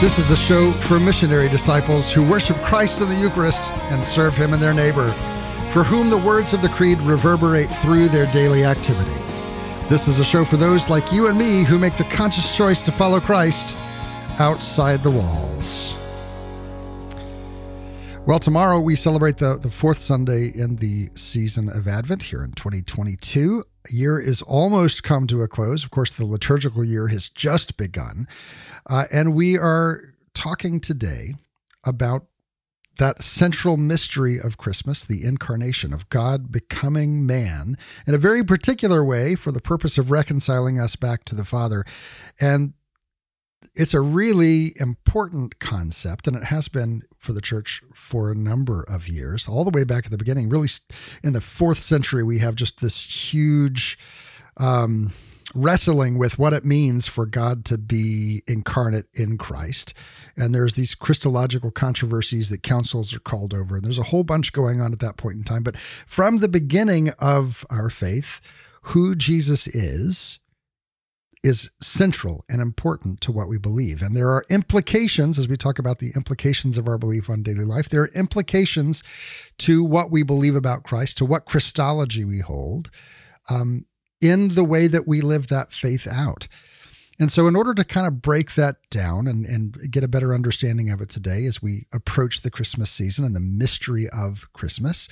This is a show for missionary disciples who worship Christ in the Eucharist and serve Him and their neighbor, for whom the words of the Creed reverberate through their daily activity. This is a show for those like you and me who make the conscious choice to follow Christ outside the walls. Well, tomorrow we celebrate the, the fourth Sunday in the season of Advent here in 2022. A year is almost come to a close. Of course, the liturgical year has just begun. Uh, and we are talking today about that central mystery of Christmas, the incarnation of God becoming man in a very particular way for the purpose of reconciling us back to the Father. And it's a really important concept, and it has been for the church for a number of years, all the way back at the beginning. Really, in the fourth century, we have just this huge. Um, wrestling with what it means for God to be incarnate in Christ. And there's these Christological controversies that councils are called over. And there's a whole bunch going on at that point in time. But from the beginning of our faith, who Jesus is, is central and important to what we believe. And there are implications, as we talk about the implications of our belief on daily life, there are implications to what we believe about Christ, to what Christology we hold. Um, in the way that we live that faith out. And so, in order to kind of break that down and, and get a better understanding of it today as we approach the Christmas season and the mystery of Christmas,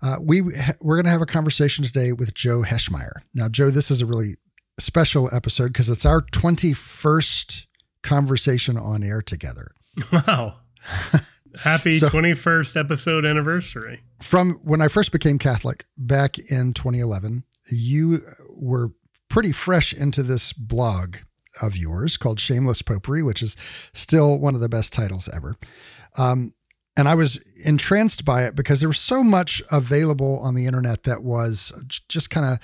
uh, we, we're going to have a conversation today with Joe Heschmeyer. Now, Joe, this is a really special episode because it's our 21st conversation on air together. Wow. Happy so, 21st episode anniversary. From when I first became Catholic back in 2011, you were pretty fresh into this blog of yours called Shameless Popery, which is still one of the best titles ever. Um, and I was entranced by it because there was so much available on the internet that was just kind of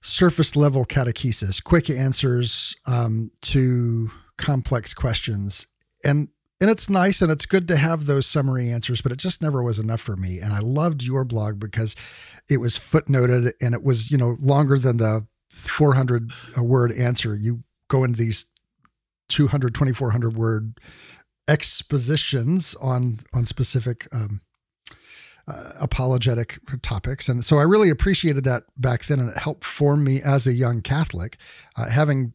surface level catechesis, quick answers um, to complex questions. And and it's nice and it's good to have those summary answers, but it just never was enough for me. And I loved your blog because it was footnoted and it was, you know, longer than the 400 word answer. You go into these 200, 2400 word expositions on, on specific, um, uh, apologetic topics. And so I really appreciated that back then. And it helped form me as a young Catholic, uh, having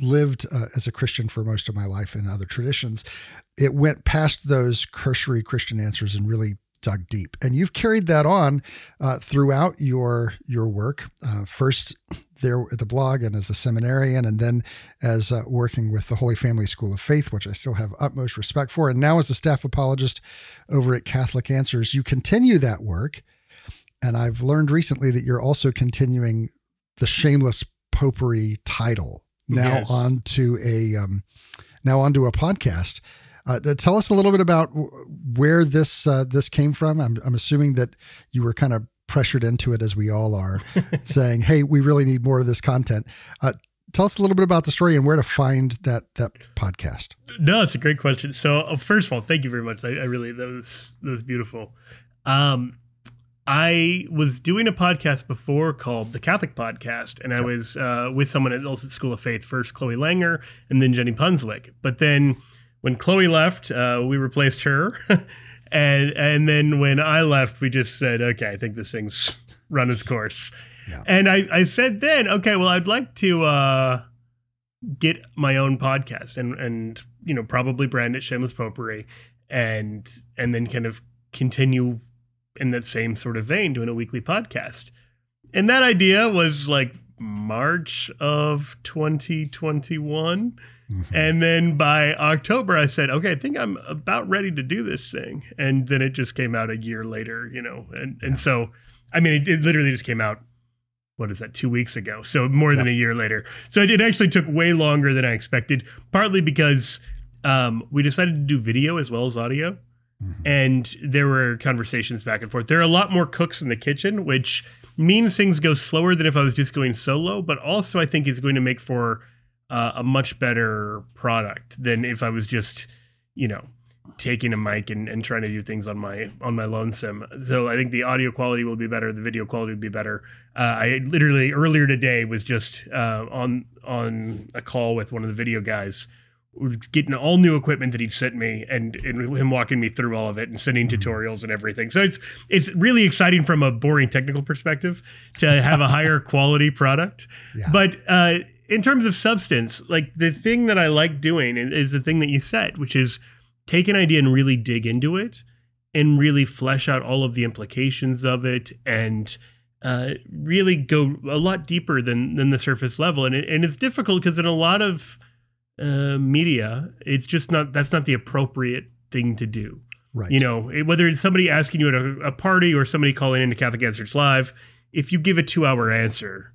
lived uh, as a Christian for most of my life in other traditions. It went past those cursory Christian answers and really dug deep. And you've carried that on uh, throughout your your work. Uh, first there at the blog and as a seminarian, and then as uh, working with the Holy Family School of Faith, which I still have utmost respect for, and now as a staff apologist over at Catholic Answers. You continue that work, and I've learned recently that you're also continuing the Shameless Popery title now yes. onto a um, now onto a podcast. Uh, tell us a little bit about where this uh, this came from. I'm, I'm assuming that you were kind of pressured into it, as we all are, saying, "Hey, we really need more of this content." Uh, tell us a little bit about the story and where to find that that podcast. No, it's a great question. So, uh, first of all, thank you very much. I, I really that was that was beautiful. Um, I was doing a podcast before called the Catholic Podcast, and I was uh, with someone at Illicit School of Faith, first Chloe Langr, and then Jenny Punslick. But then when Chloe left, uh, we replaced her, and and then when I left, we just said, okay, I think this thing's run its course. Yeah. And I, I said then, okay, well, I'd like to uh, get my own podcast and and you know probably brand it Shameless Popery, and and then kind of continue in that same sort of vein doing a weekly podcast. And that idea was like March of 2021 Mm-hmm. And then by October, I said, okay, I think I'm about ready to do this thing. And then it just came out a year later, you know. And, yeah. and so, I mean, it, it, literally just came out, what is that, two weeks ago? So more than a year later. So it, it, actually took way longer than I expected, partly because um, we decided to do video as well as audio. Mm-hmm. And there were conversations back and forth. There are a lot more cooks in the kitchen, which means things go slower than if I was just going solo, but also I think is going to make for uh, a much better product than if I was just, you know, taking a mic and, and trying to do things on my on my lonesome. So I think the audio quality will be better, the video quality will be better. Uh, I literally earlier today was just uh, on on a call with one of the video guys getting all new equipment that he'd sent me and, and him walking me through all of it and sending Mm-hmm. tutorials and everything. So it's it's really exciting from a boring technical perspective to have a higher quality product. Yeah. But uh, in terms of substance, like the thing that I like doing is the thing that you said, which is take an idea and really dig into it and really flesh out all of the implications of it and uh, really go a lot deeper than than the surface level. And it, and it's difficult because in a lot of uh, media, it's just not that's not the appropriate thing to do. right. You know, whether it's somebody asking you at a, a party or somebody calling into Catholic Answers Live, if you give a two hour answer,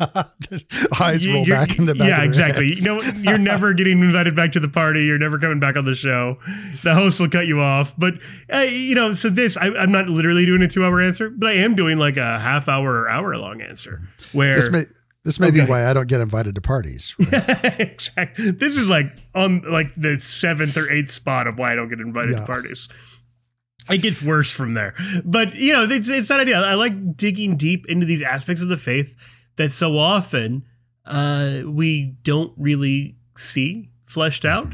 Eyes roll you're- back in the back. Yeah, exactly. heads. You know, you're never getting invited back to the party. You're never coming back on the show. The host will cut you off. But uh, you know, so this I, I'm not literally doing a two hour answer, but I am doing like a half hour or hour long answer where may this may be why I don't get invited to parties. right? exactly. This is like on like the seventh or eighth spot of why I don't get invited Yeah. to parties. It gets worse from there. But you know, it's it's that idea. I like digging deep into these aspects of the faith that so often uh, we don't really see fleshed out.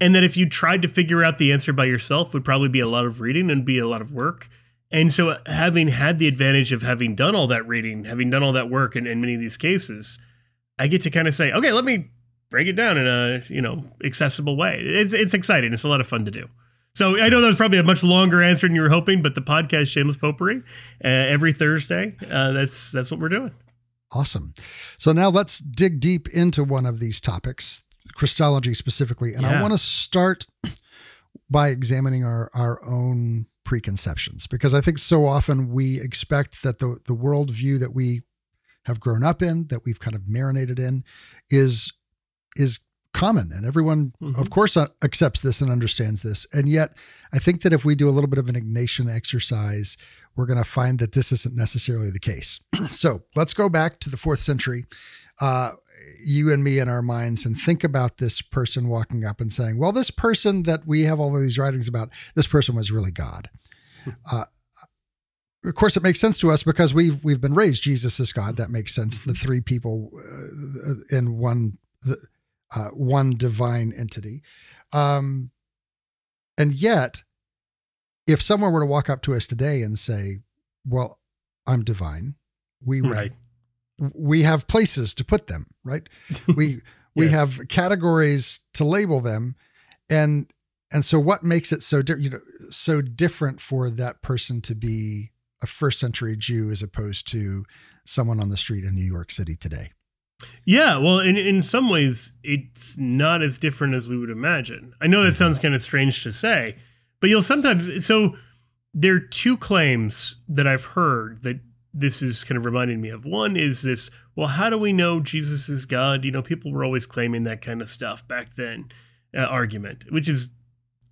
And that if you tried to figure out the answer by yourself would probably be a lot of reading and be a lot of work. And so having had the advantage of having done all that reading, having done all that work in, in many of these cases, I get to kind of say, okay, let me break it down in a you know accessible way. It's it's exciting. It's a lot of fun to do. So I know that was probably a much longer answer than you were hoping, but the podcast Shameless Popery uh, every Thursday. Uh, that's that's what we're doing. Awesome. So now let's dig deep into one of these topics, Christology specifically. And I want to start by examining our, our own preconceptions. Because I think so often we expect that the, the worldview that we have grown up in, that we've kind of marinated in, is is common. And everyone Mhm. of course uh, accepts this and understands this. And yet i think that if we do a little bit of an ignatian exercise we're going to find that this isn't necessarily the case. So let's go back to the fourth century uh, you and me in our minds and think about this person walking up and saying well this person that we have all of these writings about this person was really god uh, of course, it makes sense to us because we've we've been raised. Jesus is God. That makes sense. The three people uh, in one uh, one divine entity, um, and yet, if someone were to walk up to us today and say, "Well, I'm divine," we would Right. We have places to put them. Right? We we Yeah. have categories to label them, and and so what makes it so di- you know so different for that person to be a first century Jew as opposed to someone on the street in New York City today? Yeah, well, in in some ways, it's not as different as we would imagine. I know that mm-hmm. sounds kind of strange to say, but you'll sometimes. So there are two claims that I've heard that this is kind of reminding me of. One is this: well, how do we know Jesus is God? You know, people were always claiming that kind of stuff back then. Uh, argument, which is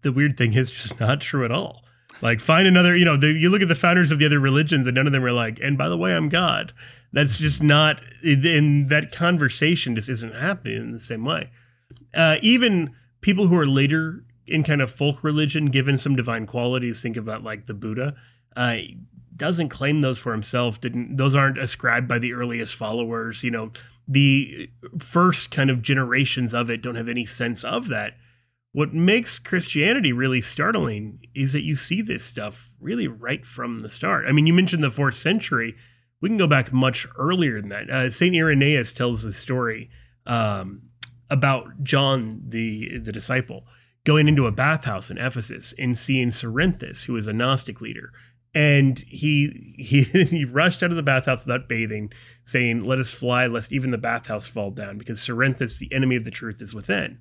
the weird thing, is just not true at all. Like, find another. You know, the, you look at the founders of the other religions, and none of them are like, and by the way, I'm God. That's just not, in that conversation just isn't happening in the same way. Uh, even people who are later in kind of folk religion, given some divine qualities, think about like the Buddha, uh, doesn't claim those for himself. Didn't those aren't ascribed by the earliest followers? You know, the first kind of generations of it don't have any sense of that. What makes Christianity really startling is that you see this stuff really right from the start. I mean, you mentioned the fourth century we can go back much earlier than that. Uh, Saint Irenaeus tells the story um, about John the the disciple going into a bathhouse in Ephesus and seeing Cerinthus, who was a Gnostic leader, and he he he rushed out of the bathhouse without bathing, saying, "Let us fly, lest even the bathhouse fall down, because Cerinthus, the enemy of the truth, is within."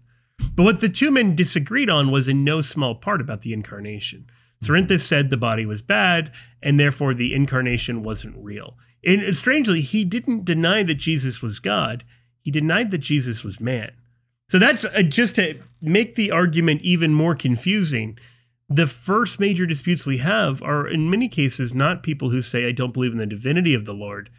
But what the two men disagreed on was in no small part about the incarnation. Cerinthus said the body was bad, and therefore the incarnation wasn't real. And strangely, he didn't deny that Jesus was God. He denied that Jesus was man. So that's uh, just to make the argument even more confusing. The first major disputes we have are, in many cases, not people who say, I don't believe in the divinity of the Lord.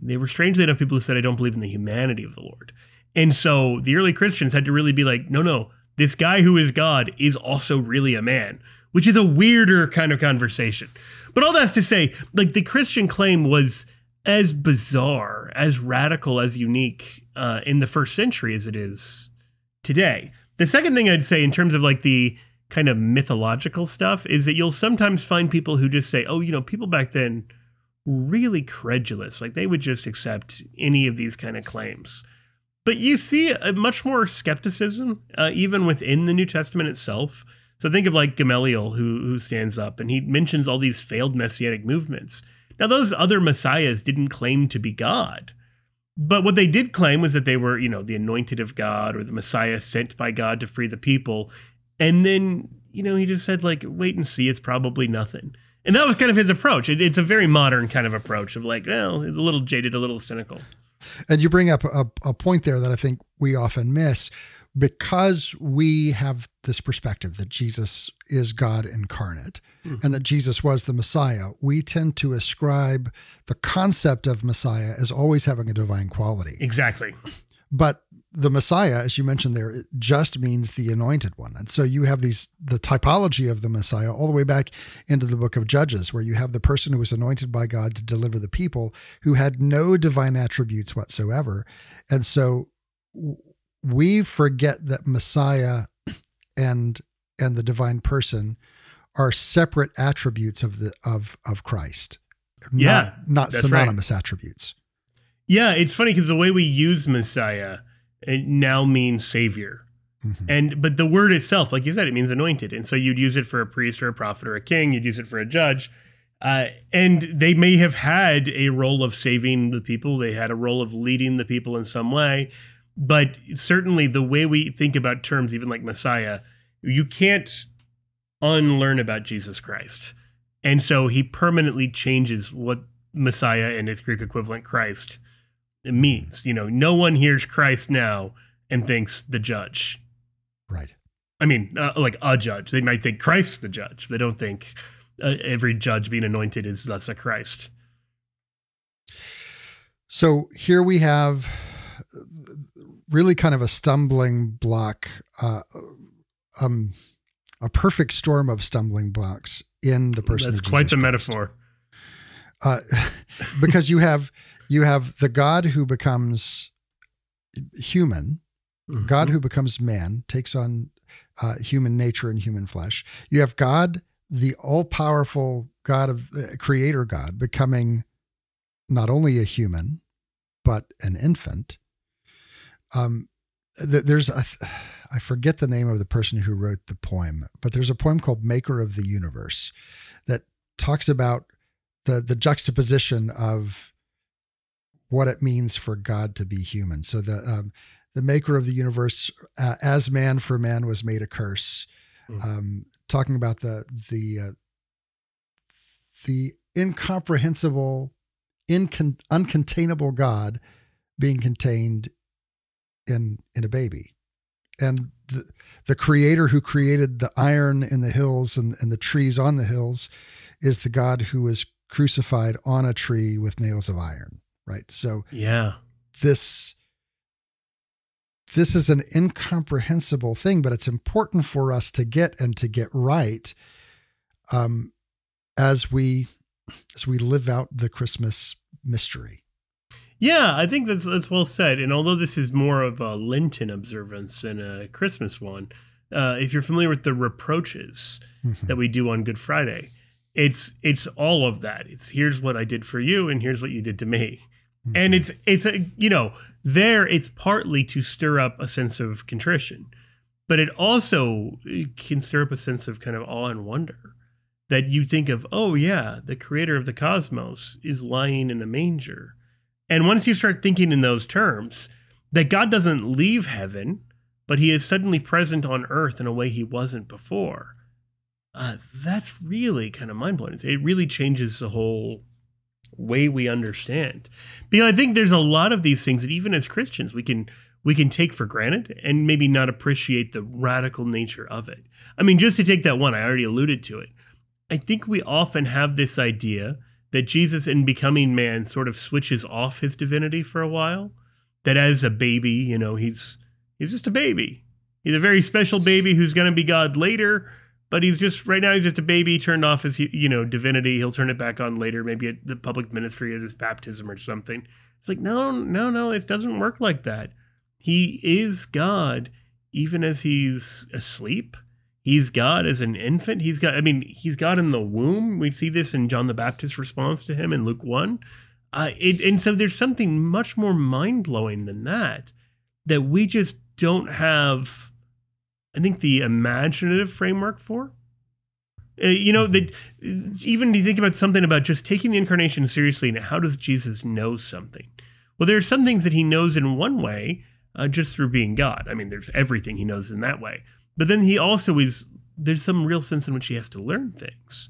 They were strangely enough people who said, I don't believe in the humanity of the Lord. And so the early Christians had to really be like, no, no, this guy who is God is also really a man, which is a weirder kind of conversation. But all that's to say, like the Christian claim was as bizarre, as radical, as unique uh, in the first century as it is today. The second thing I'd say in terms of like the kind of mythological stuff is that you'll sometimes find people who just say, "Oh, you know, people back then really credulous. Like they would just accept any of these kind of claims." But you see a much more skepticism uh, even within the New Testament itself. So think of like Gamaliel who who stands up and he mentions all these failed messianic movements. Now those other messiahs didn't claim to be God. But what they did claim was that they were, you know, the anointed of God or the Messiah sent by God to free the people. And then, you know, he just said, like, wait and see, it's probably nothing. And that was kind of his approach. It, it's a very modern kind of approach of like, well, a little jaded, a little cynical. And you bring up a, a point there that I think we often miss because we have this perspective that Jesus is God incarnate mm-hmm. and that Jesus was the Messiah, we tend to ascribe the concept of Messiah as always having a divine quality. Exactly. But the Messiah, as you mentioned there, it just means the anointed one. And so you have these the typology of the Messiah all the way back into the book of Judges, where you have the person who was anointed by God to deliver the people who had no divine attributes whatsoever. And so we forget that Messiah and and the divine person are separate attributes of the of of Christ. Yeah, not, not synonymous right. attributes. Yeah, it's funny because the way we use Messiah it now means savior. Mm-hmm. And but the word itself, like you said, it means anointed. And so you'd use it for a priest or a prophet or a king, you'd use it for a judge. Uh, and they may have had a role of saving the people. They had a role of leading the people in some way. But certainly, the way we think about terms, even like Messiah, you can't unlearn about Jesus Christ. And so he permanently changes what Messiah and its Greek equivalent Christ means. You know, no one hears Christ now and thinks the judge. Right. I mean, uh, like a judge. They might think Christ the judge. They don't think uh, every judge being anointed is thus a Christ. So here we have really kind of a stumbling block, uh, um, a perfect storm of stumbling blocks in the person. That's quite the Christ. metaphor. Uh, because you have you have the God who becomes human, mm-hmm. God who becomes man, takes on uh, human nature and human flesh. You have God, the all powerful God of uh, Creator God, becoming not only a human but an infant. Um, th- there's a, I forget the name of the person who wrote the poem, but there's a poem called "Maker of the Universe" that talks about the the juxtaposition of what it means for God to be human. So the um, the Maker of the universe, uh, as man for man, was made a curse. Mm-hmm. Um, talking about the the uh, the incomprehensible, incon- uncontainable God being contained in in a baby and the, the creator who created the iron in the hills and, and the trees on the hills is the god who was crucified on a tree with nails of iron right so yeah this this is an incomprehensible thing but it's important for us to get and to get right um as we as we live out the christmas mystery yeah, I think that's that's well said. And although this is more of a Lenten observance than a Christmas one, uh, if you're familiar with the reproaches mm-hmm. that we do on Good Friday, it's it's all of that. It's here's what I did for you, and here's what you did to me. Mm-hmm. And it's it's a you know there it's partly to stir up a sense of contrition, but it also can stir up a sense of kind of awe and wonder that you think of oh yeah the creator of the cosmos is lying in a manger and once you start thinking in those terms, that God doesn't leave heaven, but he is suddenly present on earth in a way he wasn't before, uh, that's really kind of mind blowing. It really changes the whole way we understand. Because I think there's a lot of these things that even as Christians we can we can take for granted and maybe not appreciate the radical nature of it. I mean, just to take that one, I already alluded to it. I think we often have this idea that Jesus, in becoming man, sort of switches off his divinity for a while. That as a baby, you know, he's he's just a baby. He's a very special baby who's going to be God later, but he's just right now he's just a baby turned off his you know divinity. He'll turn it back on later, maybe at the public ministry at his baptism or something. It's like no, no, no, it doesn't work like that. He is God even as he's asleep. He's God as an infant. He's God. I mean, he's God in the womb. We see this in John the Baptist's response to him in Luke one. Uh, it, and so there's something much more mind blowing than that that we just don't have. I think the imaginative framework for. Uh, you know that even you think about something about just taking the incarnation seriously and how does Jesus know something? Well, there are some things that he knows in one way, uh, just through being God. I mean, there's everything he knows in that way. But then he also is there's some real sense in which he has to learn things.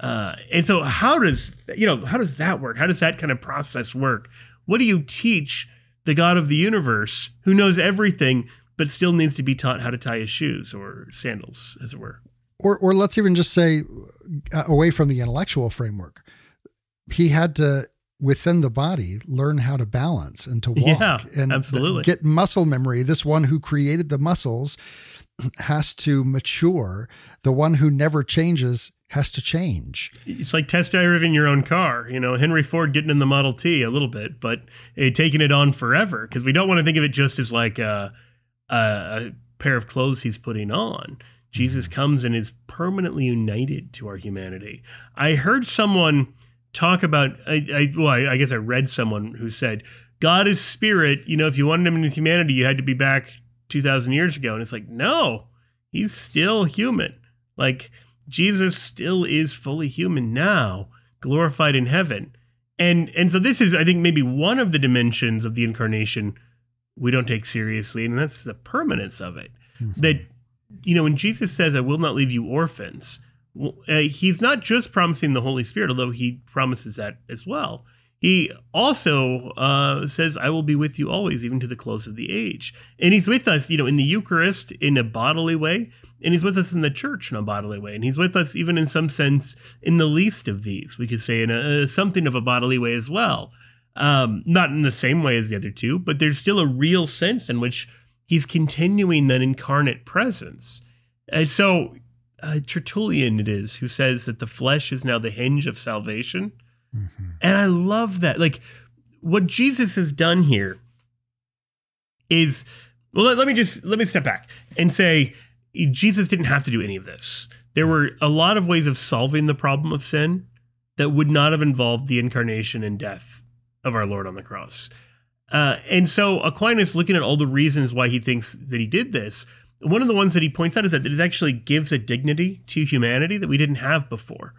Uh, and so, how does you know how does that work? How does that kind of process work? What do you teach the God of the universe who knows everything but still needs to be taught how to tie his shoes or sandals, as it were? Or, or let's even just say, uh, away from the intellectual framework, he had to within the body learn how to balance and to walk Yeah, and absolutely. get muscle memory. This one who created the muscles has to mature. The one who never changes has to change. It's like test driving your own car. You know, Henry Ford getting in the Model T a little bit, but uh, taking it on forever because we don't want to think of it just as like a, a, a pair of clothes he's putting on. Jesus mm-hmm. comes and is permanently united to our humanity. I heard someone talk about. I, I well, I, I guess I read someone who said God is spirit. You know, if you wanted him in his humanity, you had to be back two thousand years ago. And it's like, no, he's still human. Like Jesus still is fully human now, glorified in heaven. And and so this is, I think, maybe one of the dimensions of the incarnation we don't take seriously, and that's the permanence of it. That you know, when Jesus says, "I will not leave you orphans," well, uh, he's not just promising the Holy Spirit, although he promises that as well. He also uh, says, "I will be with you always, even to the close of the age." And he's with us, you know, in the Eucharist in a bodily way, and he's with us in the church in a bodily way, and he's with us even in some sense in the least of these. We could say in a, something of a bodily way as well. Um, not in the same way as the other two, but there's still a real sense in which he's continuing that incarnate presence. And so, uh, Tertullian it is who says that the flesh is now the hinge of salvation. And I love that. Like, what Jesus has done here is, well, let, let me just, let me step back and say, Jesus didn't have to do any of this. There were a lot of ways of solving the problem of sin that would not have involved the incarnation and death of our Lord on the cross. Uh, and so Aquinas, looking at all the reasons why he thinks that he did this, one of the ones that he points out is that it actually gives a dignity to humanity that we didn't have before.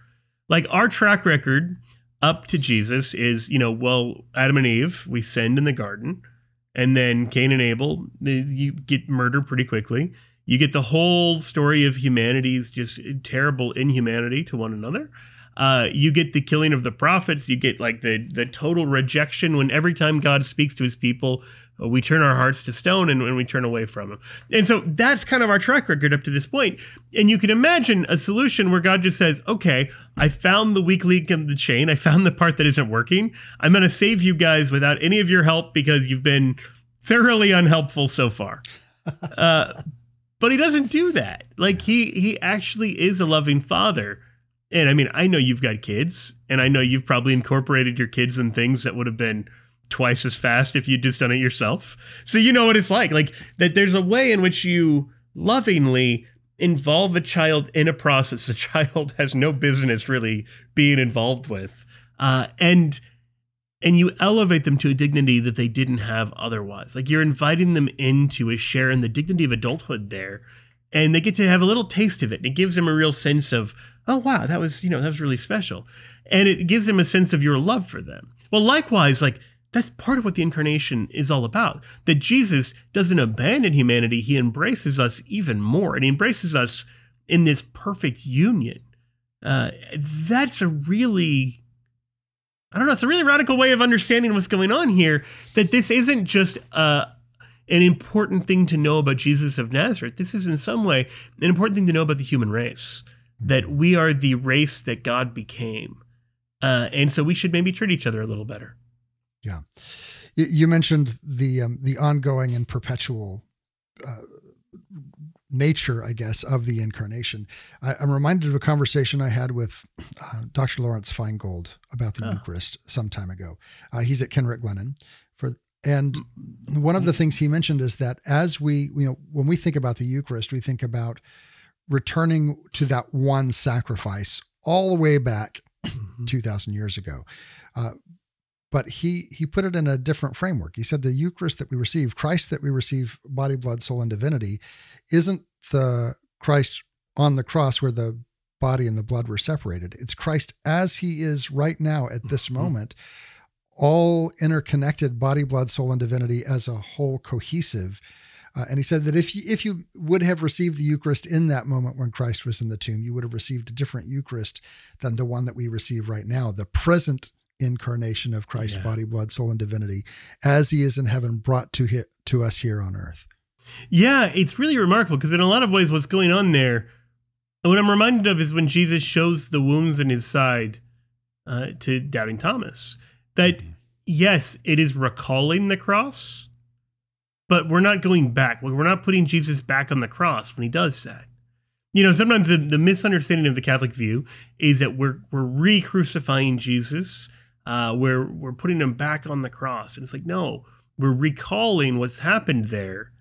Like our track record up to Jesus is, you know, well, Adam and Eve, we sinned in the garden, and then Cain and Abel, you get murdered pretty quickly. You get the whole story of humanity's just terrible inhumanity to one another. Uh, you get the killing of the prophets. You get like the the total rejection when every time God speaks to His people, uh, we turn our hearts to stone and, and we turn away from Him. And so that's kind of our track record up to this point. And you can imagine a solution where God just says, "Okay, I found the weak link in the chain. I found the part that isn't working. I'm going to save you guys without any of your help because you've been thoroughly unhelpful so far." Uh, but he doesn't do that. Like he he actually is a loving father. And I mean, I know you've got kids, and I know you've probably incorporated your kids in things that would have been twice as fast if you'd just done it yourself. So you know what it's like. Like that there's a way in which you lovingly involve a child in a process the child has no business really being involved with. Uh, and and you elevate them to a dignity that they didn't have otherwise. Like you're inviting them into a share in the dignity of adulthood there, and they get to have a little taste of it. And It gives them a real sense of, oh wow, that was you know that was really special, and it gives them a sense of your love for them. Well, likewise, like that's part of what the incarnation is all about. That Jesus doesn't abandon humanity; he embraces us even more, and he embraces us in this perfect union. Uh, that's a really I don't know. It's a really radical way of understanding what's going on here. That this isn't just uh, an important thing to know about Jesus of Nazareth. This is, in some way, an important thing to know about the human race. That we are the race that God became. Uh, and so we should maybe treat each other a little better. Yeah. You- mentioned the um, the ongoing and perpetual uh, nature, I guess, of the incarnation. I, I'm reminded of a conversation I had with uh, Dr. Lawrence Feingold about the Ah. Eucharist some time ago. Uh, he's at Kenrick Glennon. For And one of the things he mentioned is that as we, you know, when we think about the Eucharist, we think about returning to that one sacrifice all the way back mm-hmm. 2000 years ago. Uh, but he he put it in a different framework. He said the Eucharist that we receive, Christ that we receive, body, blood, soul, and divinity, isn't the Christ on the cross where the body and the blood were separated. It's Christ as he is right now at this mm-hmm. moment, all interconnected body, blood, soul, and divinity as a whole cohesive. Uh, and he said that if you, if you would have received the Eucharist in that moment when Christ was in the tomb, you would have received a different Eucharist than the one that we receive right now. The present incarnation of Christ's yeah. body, blood, soul, and divinity as he is in heaven brought to, hit, to us here on earth. Yeah, it's really remarkable because in a lot of ways, what's going on there, what I'm reminded of is when Jesus shows the wounds in his side uh, to doubting Thomas. That, mm-hmm. yes, it is recalling the cross, but we're not going back. We're not putting Jesus back on the cross when he does that. You know, sometimes the, the misunderstanding of the Catholic view is that we're we're re-crucifying Jesus uh, we're we're putting him back on the cross. And it's like, no, we're recalling what's happened there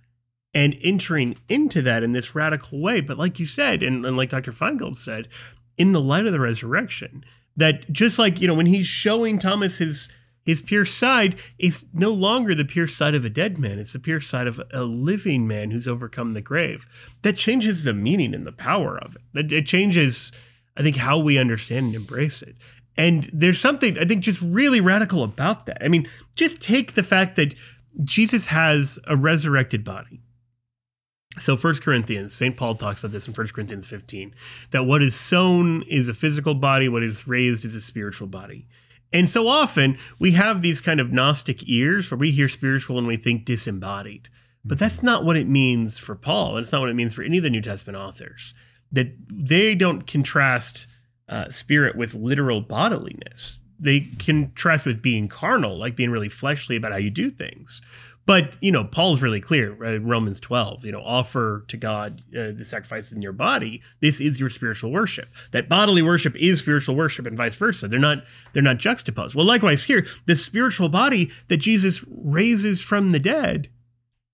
and entering into that in this radical way. But like you said, and, and like Dr. Feingold said, in the light of the resurrection, that just like, you know, when he's showing Thomas his his pierced side is no longer the pierced side of a dead man. It's the pierced side of a living man who's overcome the grave. That changes the meaning and the power of it. That it changes, I think, how we understand and embrace it. And there's something I think just really radical about that. I mean, just take the fact that Jesus has a resurrected body. So First Corinthians, St. Paul talks about this in First Corinthians 15, that what is sown is a physical body, what is raised is a spiritual body. And so often we have these kind of Gnostic ears where we hear spiritual and we think disembodied. But that's mm-hmm. not what it means for Paul, and it's not what it means for any of the New Testament authors. That they don't contrast uh, spirit with literal bodiliness. They contrast with being carnal, like being really fleshly about how you do things. But you know, Paul's really clear. Right? Romans twelve, you know, offer to God uh, the sacrifice in your body. This is your spiritual worship. That bodily worship is spiritual worship, and vice versa. They're not they're not juxtaposed. Well, likewise here, the spiritual body that Jesus raises from the dead,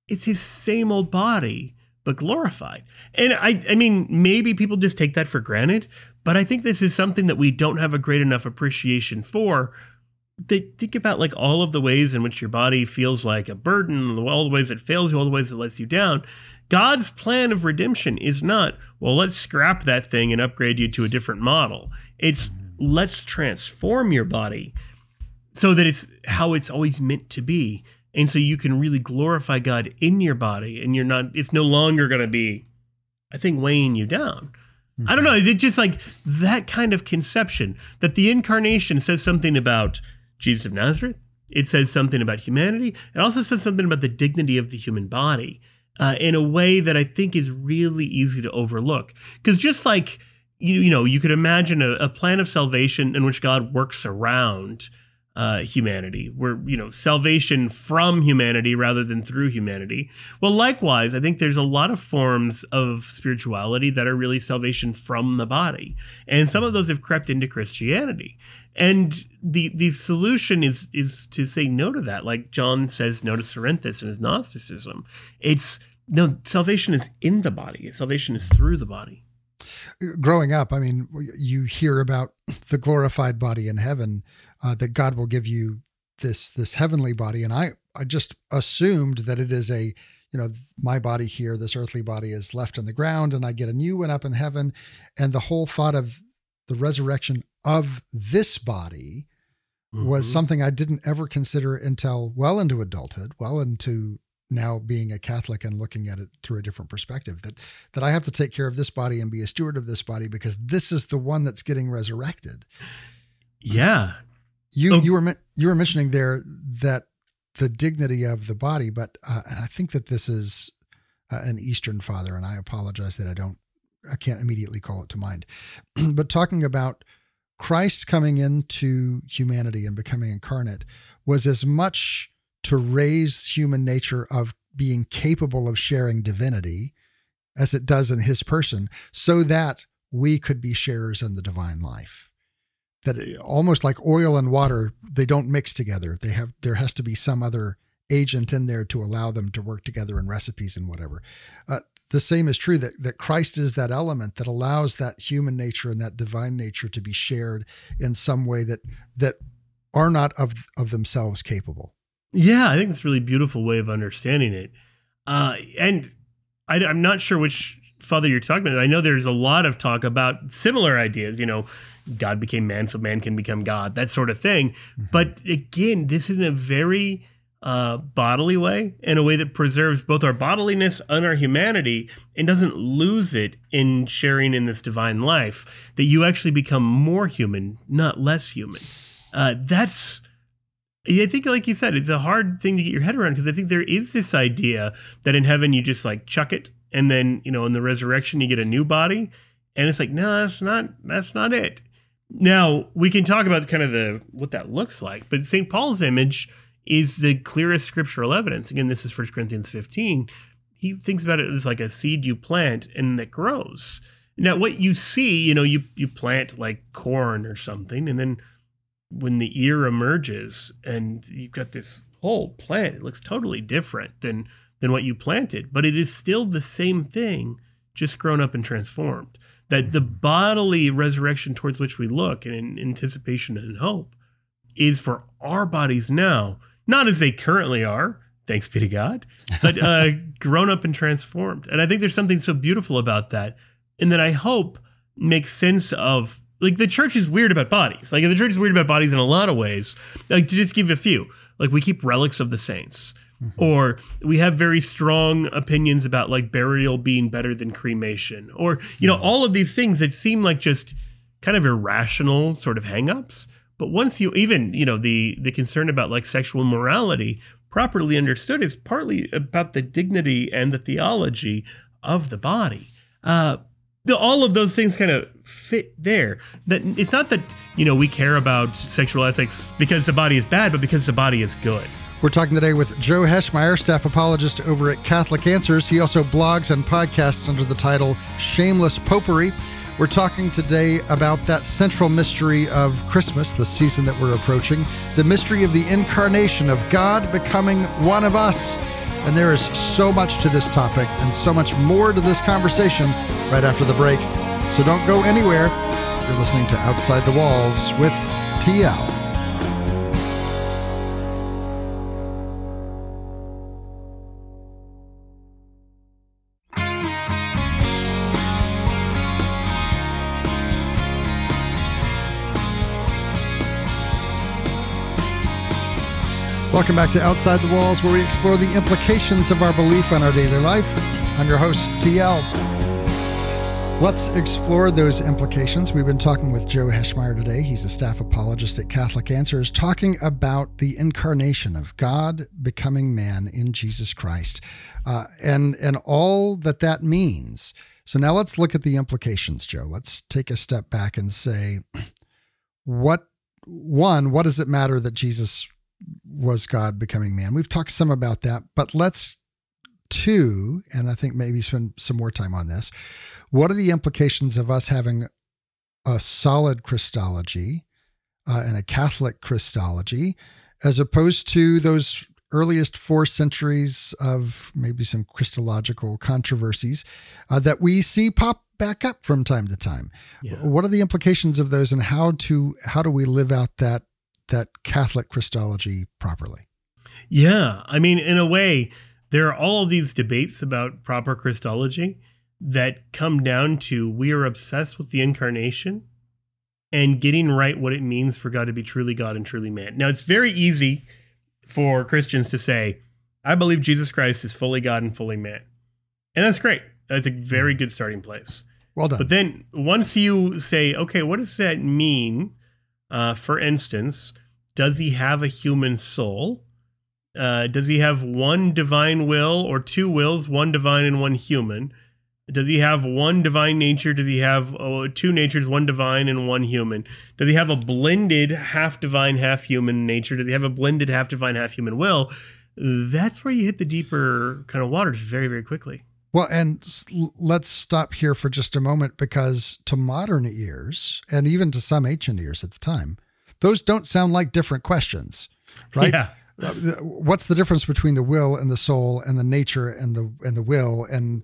it's his same old body but glorified. And I, I mean, maybe people just take that for granted, but I think this is something that we don't have a great enough appreciation for. They think about like all of the ways in which your body feels like a burden, all the ways it fails you, all the ways it lets you down. God's plan of redemption is not, well, let's scrap that thing and upgrade you to a different model. It's let's transform your body so that it's how it's always meant to be and so you can really glorify God in your body and you're not it's no longer going to be I think weighing you down. Mm-hmm. I don't know, is it just like that kind of conception that the incarnation says something about Jesus of Nazareth? It says something about humanity. It also says something about the dignity of the human body uh, in a way that I think is really easy to overlook. Because just like you, you know, you could imagine a, a plan of salvation in which God works around uh, humanity. We're, you know, salvation from humanity rather than through humanity. Well, likewise, I think there's a lot of forms of spirituality that are really salvation from the body. And some of those have crept into Christianity. And the the solution is is to say no to that. Like John says no to Cerinthus and his Gnosticism. It's no salvation is in the body. Salvation is through the body growing up, I mean, you hear about the glorified body in heaven, uh, that God will give you this this heavenly body, and I I just assumed that it is a you know my body here, this earthly body is left on the ground, and I get a new one up in heaven, and the whole thought of the resurrection of this body mm-hmm. was something I didn't ever consider until well into adulthood, well into now being a Catholic and looking at it through a different perspective that that I have to take care of this body and be a steward of this body because this is the one that's getting resurrected. Yeah, you oh. you were you were mentioning there that the dignity of the body, but uh, and I think that this is uh, an Eastern father, and I apologize that I don't I can't immediately call it to mind, but talking about Christ coming into humanity and becoming incarnate was as much to raise human nature of being capable of sharing divinity as it does in his person, so that we could be sharers in the divine life that eh, almost like oil and water, they don't mix together. They have there has to be some other agent in there to allow them to work together in recipes and whatever. Uh, the same is true that, that Christ is that element that allows that human nature and that divine nature to be shared in some way that that are not of of themselves capable. Yeah, I think it's a really beautiful way of understanding it. Uh, and I, I'm not sure which father you're talking about. I know there's a lot of talk about similar ideas, you know, God became man so man can become God, that sort of thing. Mm-hmm. But again, this is a very uh, bodily way, in a way that preserves both our bodiliness and our humanity and doesn't lose it in sharing in this divine life, that you actually become more human, not less human. Uh, that's I think, like you said, it's a hard thing to get your head around because I think there is this idea that in heaven you just like chuck it, and then you know in the resurrection you get a new body, and it's like no, that's not that's not it. Now we can talk about kind of the what that looks like, but St. Paul's image is the clearest scriptural evidence. Again, this is 1 Corinthians 15. He thinks about it as like a seed you plant and that grows. Now, what you see, you know, you you plant like corn or something, and then when the ear emerges and you've got this whole plant, it looks totally different than than what you planted, but it is still the same thing, just grown up and transformed. That the mm-hmm. bodily resurrection towards which we look in anticipation and hope is for our bodies now, not as they currently are, thanks be to God, but uh, grown up and transformed. And I think there's something so beautiful about that, and that I hope makes sense of like the church is weird about bodies. Like the church is weird about bodies in a lot of ways. Like to just give a few, like we keep relics of the saints. Mm-hmm. Or we have very strong opinions about like burial being better than cremation, or you know, all of these things that seem like just kind of irrational sort of hangups. But once you even, you know, the the concern about like sexual morality properly understood is partly about the dignity and the theology of the body. Uh, the, all of those things kind of fit there. That it's not that you know we care about sexual ethics because the body is bad, but because the body is good. We're talking today with Joe Heschmeyer, staff apologist over at Catholic Answers. He also blogs and podcasts under the title Shameless Popery. We're talking today about that central mystery of Christmas, the season that we're approaching, the mystery of the incarnation of God becoming one of us. And there is so much to this topic and so much more to this conversation right after the break. So don't go anywhere. You're listening to Outside the Walls with TL. Welcome back to Outside the Walls, where we explore the implications of our belief on our daily life. I'm your host, TL. Let's explore those implications. We've been talking with Joe Heschmeyer today. He's a staff apologist at Catholic Answers, talking about the incarnation of God becoming man in Jesus Christ uh, and, and all that that means. So now let's look at the implications, Joe. Let's take a step back and say, what, one, what does it matter that Jesus was God becoming man? We've talked some about that, but let's two, and I think maybe spend some more time on this. What are the implications of us having a solid Christology uh, and a Catholic Christology, as opposed to those earliest four centuries of maybe some Christological controversies uh, that we see pop back up from time to time? Yeah. What are the implications of those, and how to how do we live out that that Catholic Christology properly? Yeah, I mean, in a way, there are all of these debates about proper Christology that come down to we are obsessed with the incarnation and getting right what it means for God to be truly God and truly man. Now, it's very easy for Christians to say, I believe Jesus Christ is fully God and fully man. And that's great. That's a very mm-hmm. good starting place. Well done. But then once you say, okay, what does that mean? Uh, for instance, does he have a human soul? Uh, does he have one divine will or two wills, one divine and one human? Does he have one divine nature? Does he have oh, two natures, one divine and one human? Does he have a blended half divine, half human nature? Does he have a blended half divine, half human will? That's where you hit the deeper kind of waters very, very quickly. Well, and let's stop here for just a moment because to modern ears, and even to some ancient ears at the time, those don't sound like different questions, right? Yeah. uh, what's the difference between the will and the soul and the nature and the and the will and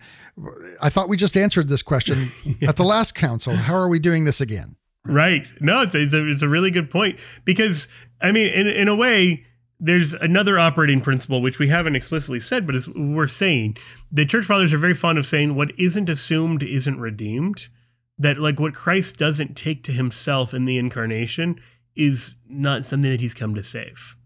i thought we just answered this question at the last council how are we doing this again right no it's, it's, a, it's a really good point because i mean in, in a way there's another operating principle which we haven't explicitly said but as we're saying. The church fathers are very fond of saying what isn't assumed isn't redeemed. That like what christ doesn't take to himself in the incarnation is not something that he's come to save.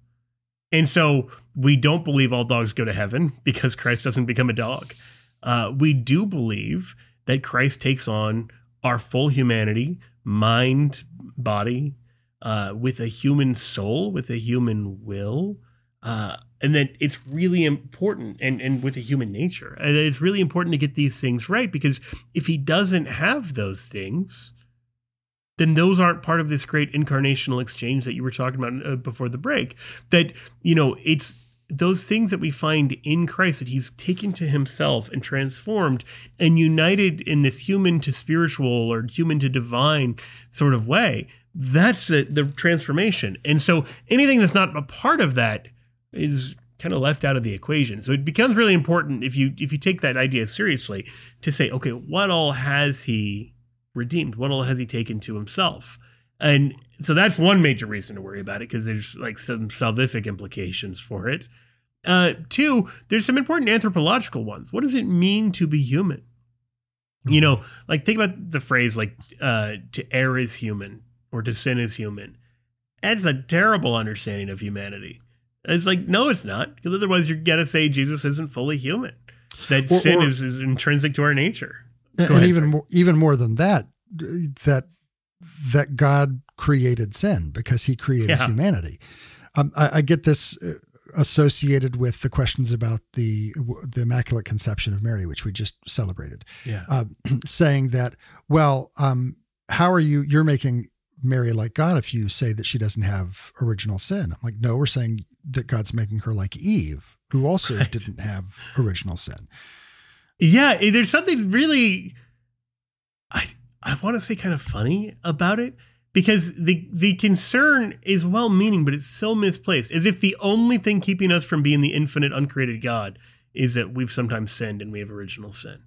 And so we don't believe all dogs go to heaven because Christ doesn't become a dog. Uh, we do believe that Christ takes on our full humanity, mind, body, uh, with a human soul, with a human will, uh, and that it's really important, and, and with a human nature. It's really important to get these things right because if he doesn't have those things, then those aren't part of this great incarnational exchange that you were talking about uh, before the break. That, you know, it's those things that we find in Christ that he's taken to himself and transformed and united in this human to spiritual or human to divine sort of way. That's the, the transformation. And so anything that's not a part of that is kind of left out of the equation. So it becomes really important if you if you take that idea seriously to say, okay, what all has he redeemed? What all has he taken to himself? And so that's one major reason to worry about it because there's like some salvific implications for it. Uh, two, there's some important anthropological ones. What does it mean to be human? You know, like think about the phrase like uh, to err is human or to sin is human. That's a terrible understanding of humanity. It's like, no, it's not, because otherwise you're gonna say Jesus isn't fully human. That or, sin or, is, is intrinsic to our nature and, and even more, even more than that, that that God created sin because He created yeah. humanity. Um, I, I, get this uh, associated with the questions about the the Immaculate Conception of Mary, which we just celebrated. Yeah, uh, saying that, well, um, how are you? You're making Mary like God if you say that she doesn't have original sin. I'm like, no, we're saying that God's making her like Eve, who also right. didn't have original sin. Yeah, eh, there's something really I I want to say kind of funny about it because the the concern is well meaning but it's so misplaced as if the only thing keeping us from being the infinite uncreated god is that we've sometimes sinned and we have original sin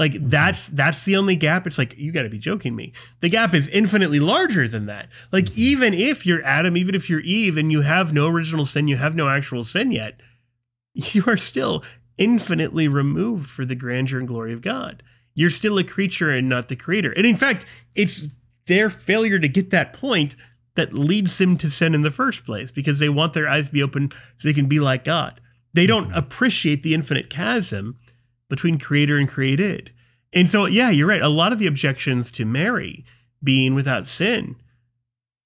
like that's that's the only gap it's like you got to be joking me the gap is infinitely larger than that like mm-hmm. even if you're adam even if you're eve and you have no original sin you have no actual sin yet you are still infinitely removed for the grandeur and glory of God. You're still a creature and not the creator. And in fact, it's their failure to get that point that leads them to sin in the first place because they want their eyes to be open so they can be like God. They don't mm-hmm. appreciate the infinite chasm between creator and created. And so, yeah, you're right. A lot of the objections to Mary being without sin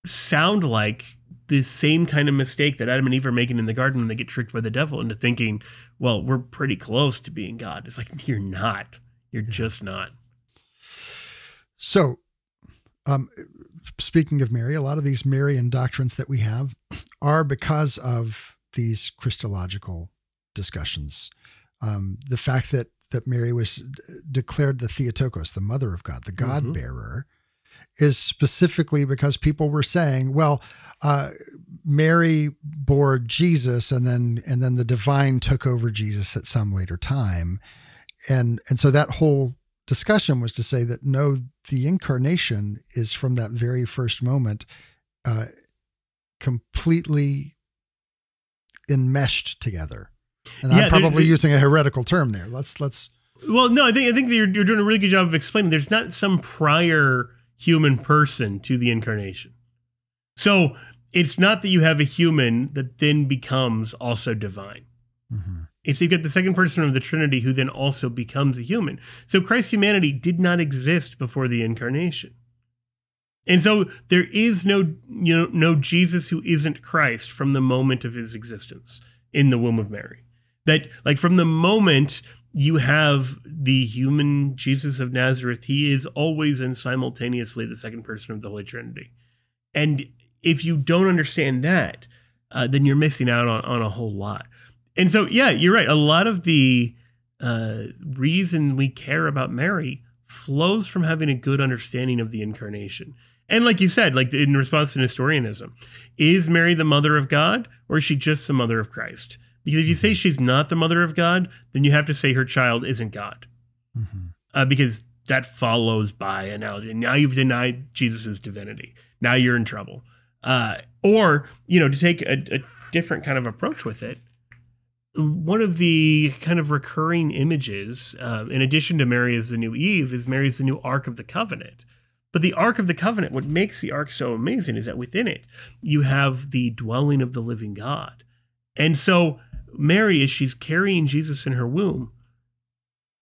sound like the same kind of mistake that Adam and Eve are making in the garden when they get tricked by the devil into thinking, well, we're pretty close to being God. It's like, you're not. You're just not. So, um, speaking of Mary, a lot of these Marian doctrines that we have are because of these Christological discussions. Um, the fact that that Mary was declared the Theotokos, the mother of God, the God mm-hmm. bearer, is specifically because people were saying, well, uh, Mary bore Jesus, and then and then the divine took over Jesus at some later time, and and so that whole discussion was to say that no, the incarnation is from that very first moment, uh, completely enmeshed together. And yeah, I'm probably using a heretical term there. Let's let's. Well, no, I think I think you're, you're doing a really good job of explaining. There's not some prior human person to the incarnation. So it's not that you have a human that then becomes also divine. Mm-hmm. It's you've got the second person of the Trinity who then also becomes a human. So Christ's humanity did not exist before the incarnation. And so there is no you know no Jesus who isn't Christ from the moment of his existence in the womb of Mary. That like from the moment you have the human Jesus of Nazareth, he is always and simultaneously the second person of the Holy Trinity. And if you don't understand that, uh, then you're missing out on, on a whole lot. And so, yeah, you're right. A lot of the uh, reason we care about Mary flows from having a good understanding of the incarnation. And like you said, like in response to Nestorianism, is Mary the mother of God or is she just the mother of Christ? Because if you say she's not the mother of God, then you have to say her child isn't God. Mm-hmm. Uh, because that follows by analogy. Now you've denied Jesus' divinity. Now you're in trouble. Uh, or, you know, to take a, a different kind of approach with it, one of the kind of recurring images, uh, in addition to Mary as the new Eve, is Mary as the new Ark of the Covenant. But the Ark of the Covenant, what makes the Ark so amazing is that within it, you have the dwelling of the living God. And so, Mary, as she's carrying Jesus in her womb,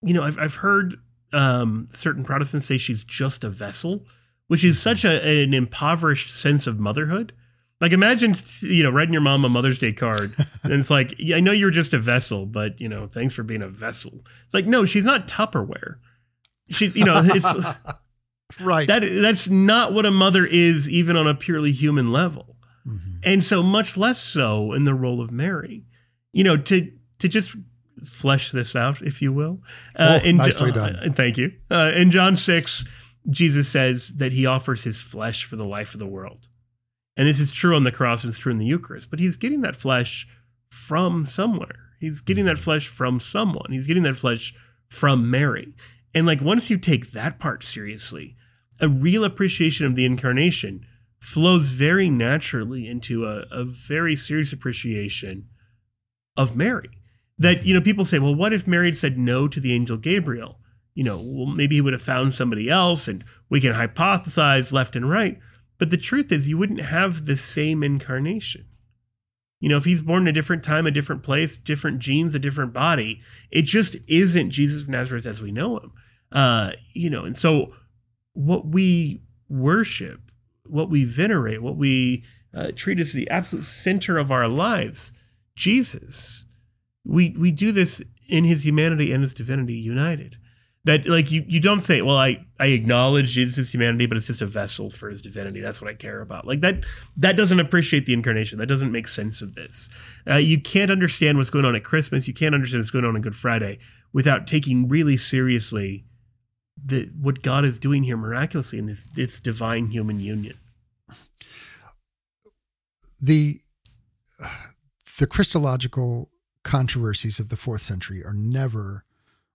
you know, I've, I've heard um, certain Protestants say she's just a vessel, which is such a, an impoverished sense of motherhood. Like imagine, you know, writing your mom a Mother's Day card, and it's like, I know you're just a vessel, but you know, thanks for being a vessel. It's like, no, she's not Tupperware. She's, you know, it's right. That that's not what a mother is, even on a purely human level, mm-hmm. and so much less so in the role of Mary. You know, to to just flesh this out, if you will. Uh, oh, in, nicely uh, done. Thank you. Uh, in John six, Jesus says that he offers his flesh for the life of the world. And this is true on the cross and it's true in the Eucharist, but he's getting that flesh from somewhere. He's getting that flesh from someone. He's getting that flesh from Mary. And like once you take that part seriously, a real appreciation of the incarnation flows very naturally into a, a very serious appreciation of Mary. That, you know, people say, well, what if Mary had said no to the angel Gabriel? You know, well, maybe he would have found somebody else, and we can hypothesize left and right. But the truth is, you wouldn't have the same incarnation. You know, if he's born in a different time, a different place, different genes, a different body, it just isn't Jesus of Nazareth as we know him. Uh, you know, and so what we worship, what we venerate, what we uh, treat as the absolute center of our lives, Jesus. We we do this in his humanity and his divinity united. That like you you don't say well i i acknowledge jesus' humanity but it's just a vessel for his divinity. That's what i care about. Like that that doesn't appreciate the incarnation. That doesn't make sense of this. Uh, you can't understand what's going on at christmas. You can't understand what's going on on good friday without taking really seriously the what god is doing here miraculously in this this divine human union. The the christological controversies of the fourth century are never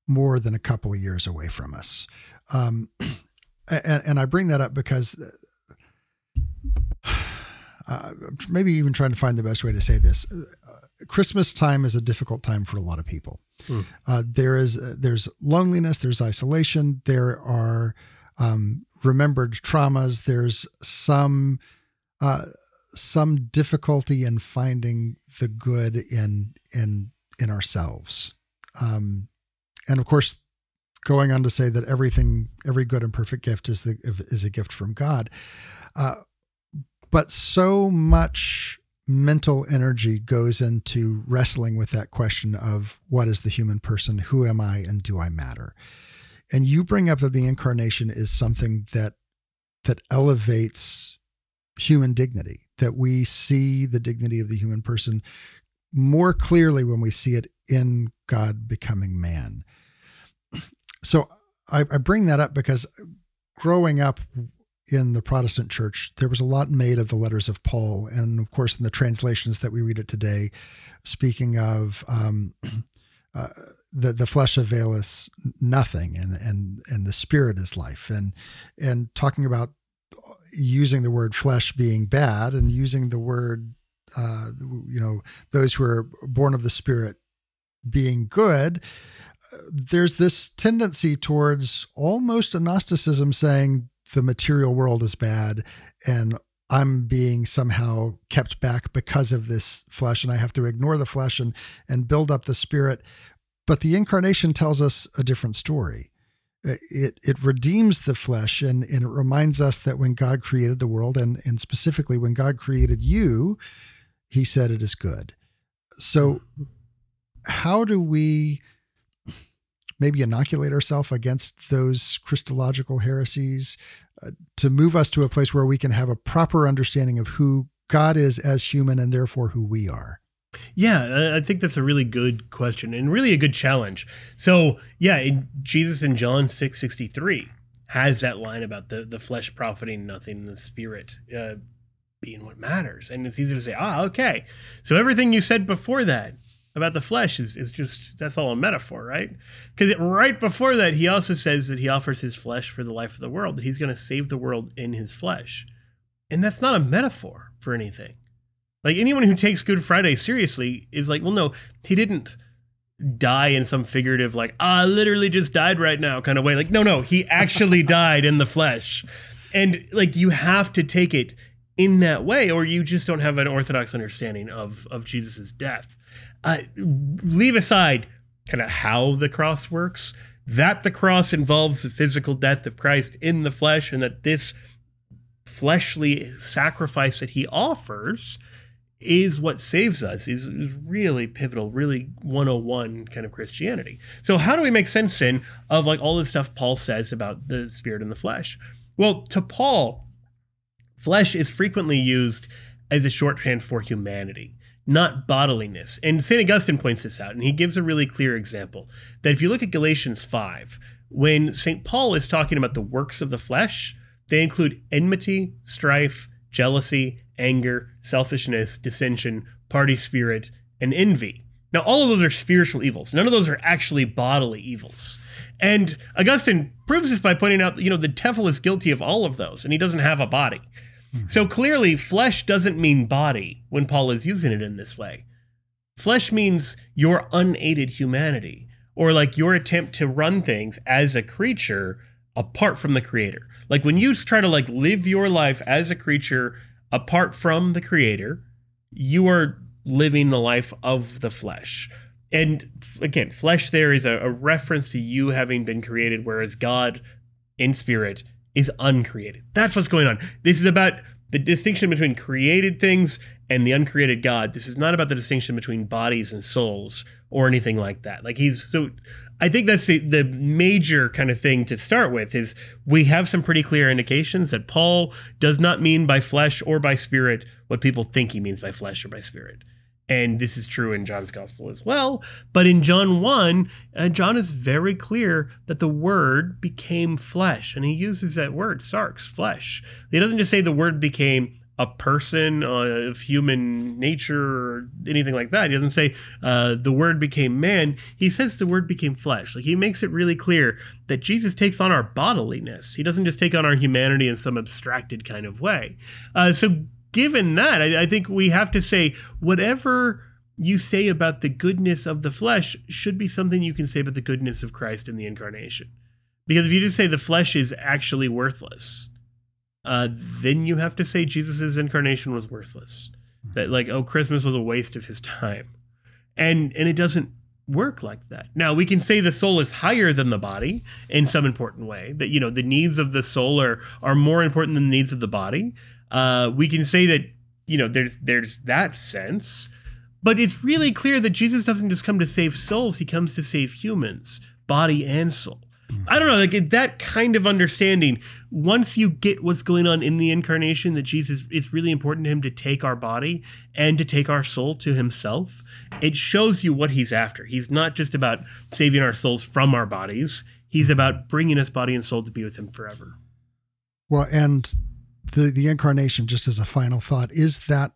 more than a couple of years away from us. Um, and, and, I bring that up because uh, maybe even trying to find the best way to say this. Uh, Christmas time is a difficult time for a lot of people. Mm. Uh, there is uh, there's loneliness, there's isolation, there are um, remembered traumas, there's some uh, some difficulty in finding the good in in in ourselves. Um, and of course, going on to say that everything, every good and perfect gift is the is a gift from God. Uh, but so much mental energy goes into wrestling with that question of what is the human person, who am I, and do I matter? And you bring up that the incarnation is something that that elevates human dignity, that we see the dignity of the human person more clearly when we see it in God becoming man. So I, I bring that up because growing up in the Protestant church, there was a lot made of the letters of Paul, and of course, in the translations that we read it today, speaking of um, uh, the the flesh availeth nothing, and and and the spirit is life, and and talking about using the word flesh being bad, and using the word uh, you know those who are born of the spirit being good there's this tendency towards almost a Gnosticism saying the material world is bad and I'm being somehow kept back because of this flesh and I have to ignore the flesh and and build up the spirit. But the incarnation tells us a different story. It it redeems the flesh and, and it reminds us that when God created the world and, and specifically when God created you, he said it is good. So how do we maybe inoculate ourselves against those Christological heresies uh, to move us to a place where we can have a proper understanding of who God is as human and therefore who we are? Yeah, I think that's a really good question and really a good challenge. So, yeah, in Jesus in John 6 63 has that line about the the flesh profiting nothing, the spirit uh, being what matters. And it's easy to say, ah, okay. So everything you said before that about the flesh is, is just that's all a metaphor, right? Because right before that, he also says that he offers his flesh for the life of the world, that he's going to save the world in his flesh. And that's not a metaphor for anything. Like anyone who takes Good Friday seriously is like, well, no, he didn't die in some figurative, like, ah, literally just died right now kind of way. Like, no, no, he actually died in the flesh. And like, you have to take it in that way, or you just don't have an orthodox understanding of, of Jesus' death. Uh, leave aside kind of how the cross works, that the cross involves the physical death of Christ in the flesh, and that this fleshly sacrifice that he offers is what saves us is, is really pivotal really 101 kind of christianity. So how do we make sense then of like all the stuff paul says about the spirit and the flesh? Well to paul flesh is frequently used as a shorthand for humanity not bodiliness and st augustine points this out and he gives a really clear example that if you look at galatians 5 when st paul is talking about the works of the flesh they include enmity strife jealousy anger, selfishness, dissension, party spirit, and envy. Now, all of those are spiritual evils. None of those are actually bodily evils. And Augustine proves this by pointing out, you know, the devil is guilty of all of those, and he doesn't have a body. Mm-hmm. So clearly, flesh doesn't mean body when Paul is using it in this way. Flesh means your unaided humanity, or like your attempt to run things as a creature apart from the creator. Like when you try to like live your life as a creature apart from the creator, you are living the life of the flesh. And again, flesh there is a, a, reference to you having been created, whereas God in spirit is uncreated. That's what's going on. This is about the distinction between created things and the uncreated God. This is not about the distinction between bodies and souls or anything like that. Like he's so I think that's the, the major kind of thing to start with is we have some pretty clear indications that Paul does not mean by flesh or by spirit what people think he means by flesh or by spirit. And this is true in John's gospel as well. But in John 1, uh, John is very clear that the word became flesh. And he uses that word, sarx, flesh. He doesn't just say the word became a person uh, of human nature or anything like that. He doesn't say uh, the word became man. He says the word became flesh. Like he makes it really clear that Jesus takes on our bodiliness. He doesn't just take on our humanity in some abstracted kind of way. Uh, so, given that, I, I think we have to say whatever you say about the goodness of the flesh should be something you can say about the goodness of Christ in the incarnation. Because if you just say the flesh is actually worthless, uh, then you have to say Jesus' incarnation was worthless. That like, oh, Christmas was a waste of his time. And and it doesn't work like that. Now we can say the soul is higher than the body in some important way. That you know the needs of the soul are are more important than the needs of the body. Uh, we can say that you know there's there's that sense, but it's really clear that Jesus doesn't just come to save souls; he comes to save humans, body and soul. I don't know, like that kind of understanding. Once you get what's going on in the incarnation, that Jesus, it's really important to him to take our body and to take our soul to himself. It shows you what he's after. He's not just about saving our souls from our bodies. He's about bringing us body and soul to be with him forever. Well, and the the incarnation, just as a final thought, is that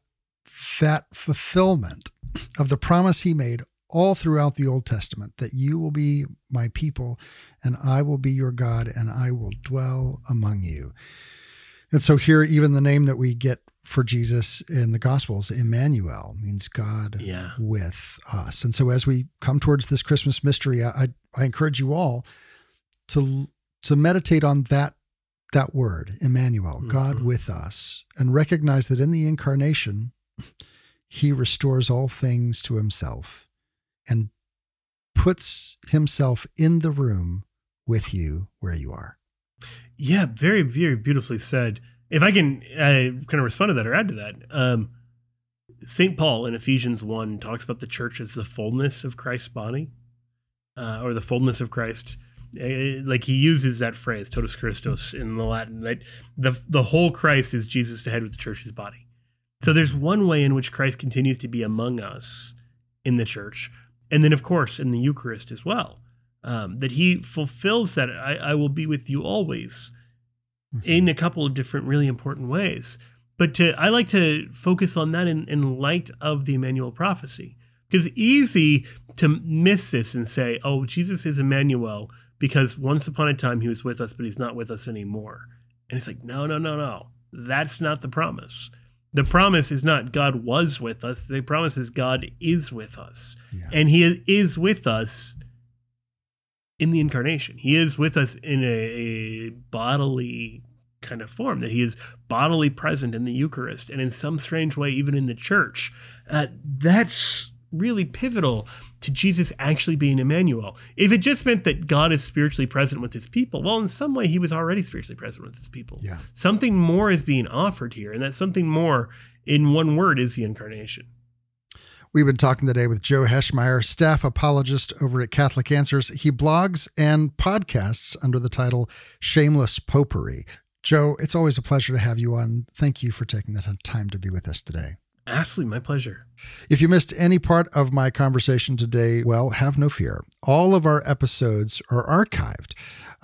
that fulfillment of the promise he made all throughout the Old Testament that you will be my people and I will be your God and I will dwell among you. And so here, even the name that we get for Jesus in the Gospels, Emmanuel, means God yeah. with us. And so as we come towards this Christmas mystery, I, I encourage you all to to meditate on that that word, Emmanuel, mm-hmm. God with us, and recognize that in the incarnation, he restores all things to himself and puts himself in the room with you where you are. Yeah, very, very beautifully said. If I can uh, kind of respond to that or add to that, um, St. Paul in Ephesians 1 talks about the church as the fullness of Christ's body, uh, or the fullness of Christ. Uh, like he uses that phrase, totus Christus, in the Latin, that the, the whole Christ is Jesus to head with the church's body. So there's one way in which Christ continues to be among us in the church, and then, of course, in the Eucharist as well. Um, that he fulfills that I, I will be with you always mm-hmm. in a couple of different really important ways. But to I like to focus on that in, in light of the Emmanuel prophecy. Because easy to miss this and say, oh, Jesus is Emmanuel because once upon a time he was with us, but he's not with us anymore. And it's like, no, no, no, no. That's not the promise. The promise is not God was with us. The promise is God is with us. Yeah. And he is with us in the incarnation. He is with us in a, a, bodily kind of form, that he is bodily present in the Eucharist and in some strange way, even in the church. Uh, that's really pivotal to Jesus actually being Emmanuel. If it just meant that God is spiritually present with his people, well, in some way, he was already spiritually present with his people. Yeah. Something more is being offered here, and that something more, in one word, is the incarnation. We've been talking today with Joe Heschmeyer, staff apologist over at Catholic Answers. He blogs and podcasts under the title Shameless Popery. Joe, it's always a pleasure to have you on. Thank you for taking the time to be with us today. Absolutely, my pleasure. If you missed any part of my conversation today, well, have no fear. All of our episodes are archived.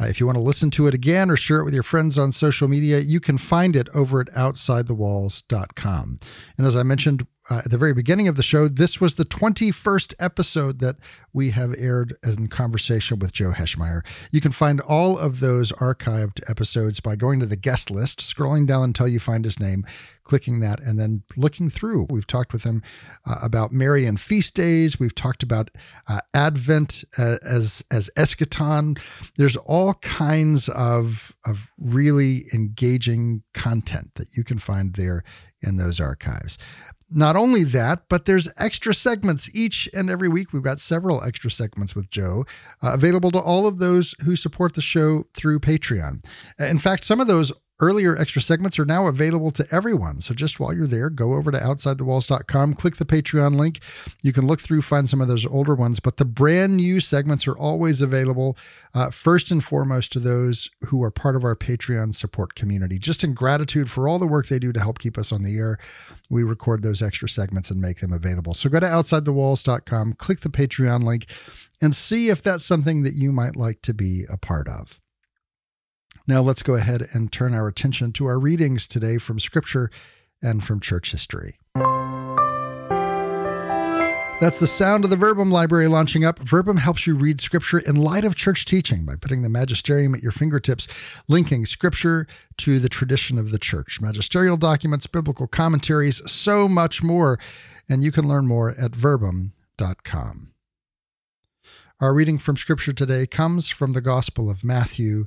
Uh, if you want to listen to it again or share it with your friends on social media, you can find it over at OutsideTheWalls.com. And as I mentioned uh, at the very beginning of the show, this was the 21st episode that we have aired as in conversation with Joe Heschmeyer. You can find all of those archived episodes by going to the guest list, scrolling down until you find his name, clicking that, and then looking through. We've talked with him uh, about Marian feast days. We've talked about uh, Advent uh, as as eschaton. There's all kinds of of really engaging content that you can find there in those archives. Not only that, but there's extra segments each and every week. We've got several extra segments with Joe uh, available to all of those who support the show through Patreon. In fact, some of those Earlier extra segments are now available to everyone. So just while you're there, go over to outsidethewalls.com, click the Patreon link. You can look through, find some of those older ones, but the brand new segments are always available, uh, first and foremost to those who are part of our Patreon support community. Just in gratitude for all the work they do to help keep us on the air, we record those extra segments and make them available. So go to outsidethewalls.com, click the Patreon link, and see if that's something that you might like to be a part of. Now let's go ahead and turn our attention to our readings today from Scripture and from church history. That's the sound of the Verbum library launching up. Verbum helps you read Scripture in light of church teaching by putting the magisterium at your fingertips, linking Scripture to the tradition of the church, magisterial documents, biblical commentaries, so much more. And you can learn more at verbum.com. Our reading from Scripture today comes from the Gospel of Matthew,